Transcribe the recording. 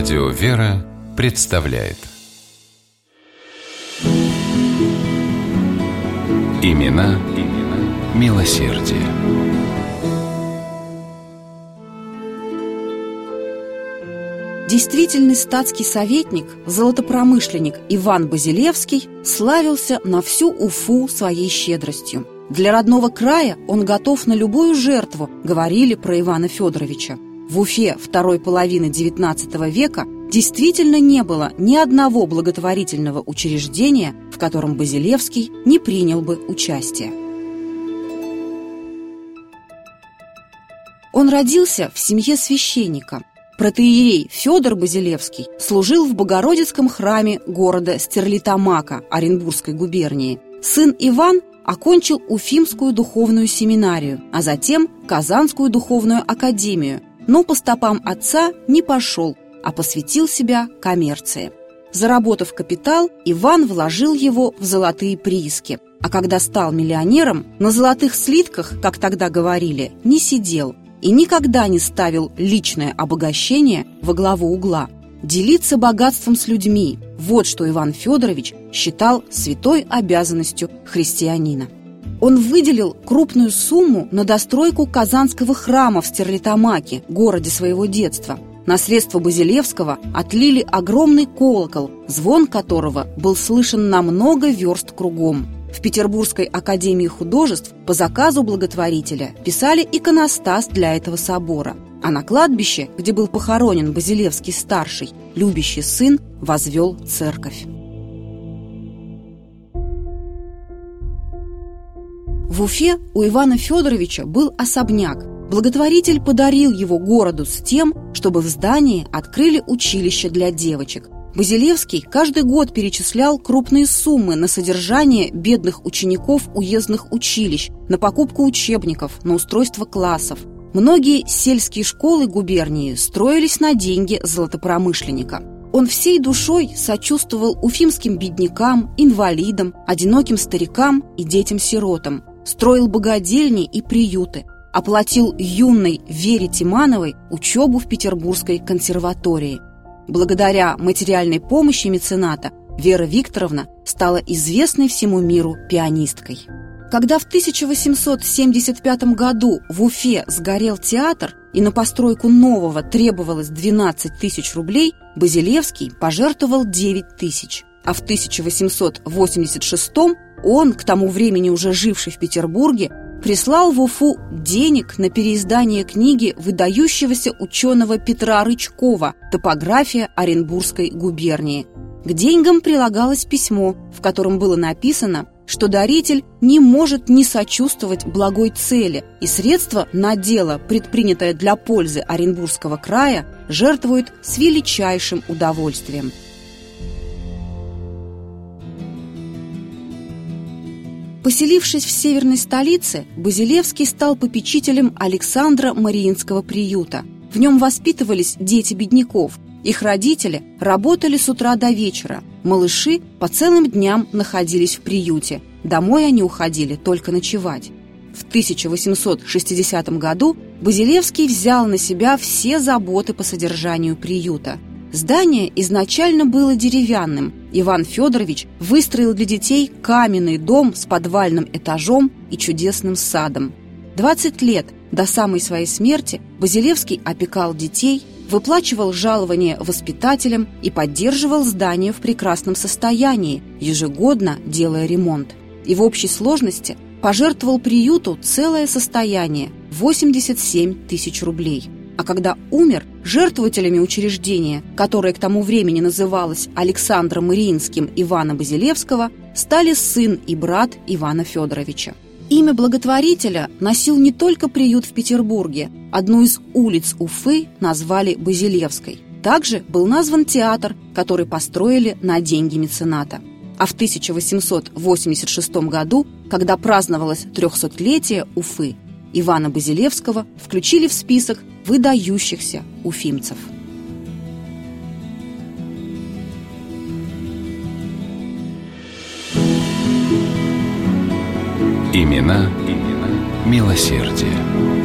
Радио «Вера» представляет Имена, имена милосердие. Действительный статский советник, золотопромышленник Иван Базилевский славился на всю Уфу своей щедростью. Для родного края он готов на любую жертву, говорили про Ивана Федоровича. В Уфе второй половины XIX века действительно не было ни одного благотворительного учреждения, в котором Базилевский не принял бы участие. Он родился в семье священника. Протеерей Федор Базилевский служил в Богородицком храме города Стерлитамака Оренбургской губернии. Сын Иван окончил Уфимскую духовную семинарию, а затем Казанскую духовную академию, но по стопам отца не пошел, а посвятил себя коммерции. Заработав капитал, Иван вложил его в золотые прииски. А когда стал миллионером, на золотых слитках, как тогда говорили, не сидел и никогда не ставил личное обогащение во главу угла. Делиться богатством с людьми – вот что Иван Федорович считал святой обязанностью христианина. Он выделил крупную сумму на достройку Казанского храма в Стерлитамаке, городе своего детства – на средства Базилевского отлили огромный колокол, звон которого был слышен на много верст кругом. В Петербургской академии художеств по заказу благотворителя писали иконостас для этого собора. А на кладбище, где был похоронен Базилевский-старший, любящий сын возвел церковь. В Уфе у Ивана Федоровича был особняк, Благотворитель подарил его городу с тем, чтобы в здании открыли училище для девочек. Базилевский каждый год перечислял крупные суммы на содержание бедных учеников уездных училищ, на покупку учебников, на устройство классов. Многие сельские школы губернии строились на деньги золотопромышленника. Он всей душой сочувствовал уфимским беднякам, инвалидам, одиноким старикам и детям-сиротам. Строил богадельни и приюты, оплатил юной Вере Тимановой учебу в Петербургской консерватории. Благодаря материальной помощи мецената Вера Викторовна стала известной всему миру пианисткой. Когда в 1875 году в Уфе сгорел театр и на постройку нового требовалось 12 тысяч рублей, Базилевский пожертвовал 9 тысяч. А в 1886 он, к тому времени уже живший в Петербурге, прислал в Уфу денег на переиздание книги выдающегося ученого Петра Рычкова «Топография Оренбургской губернии». К деньгам прилагалось письмо, в котором было написано, что даритель не может не сочувствовать благой цели, и средства на дело, предпринятое для пользы Оренбургского края, жертвует с величайшим удовольствием – Поселившись в северной столице, Базилевский стал попечителем Александра Мариинского приюта. В нем воспитывались дети бедняков. Их родители работали с утра до вечера. Малыши по целым дням находились в приюте. Домой они уходили только ночевать. В 1860 году Базилевский взял на себя все заботы по содержанию приюта – Здание изначально было деревянным. Иван Федорович выстроил для детей каменный дом с подвальным этажом и чудесным садом. 20 лет до самой своей смерти Базилевский опекал детей, выплачивал жалования воспитателям и поддерживал здание в прекрасном состоянии, ежегодно делая ремонт. И в общей сложности пожертвовал приюту целое состояние – 87 тысяч рублей – а когда умер, жертвователями учреждения, которое к тому времени называлось Александром Ириинским Ивана Базилевского, стали сын и брат Ивана Федоровича. Имя благотворителя носил не только приют в Петербурге. Одну из улиц Уфы назвали Базилевской. Также был назван театр, который построили на деньги мецената. А в 1886 году, когда праздновалось трехсотлетие Уфы, Ивана Базилевского включили в список выдающихся уфимцев. Имена, имена милосердие.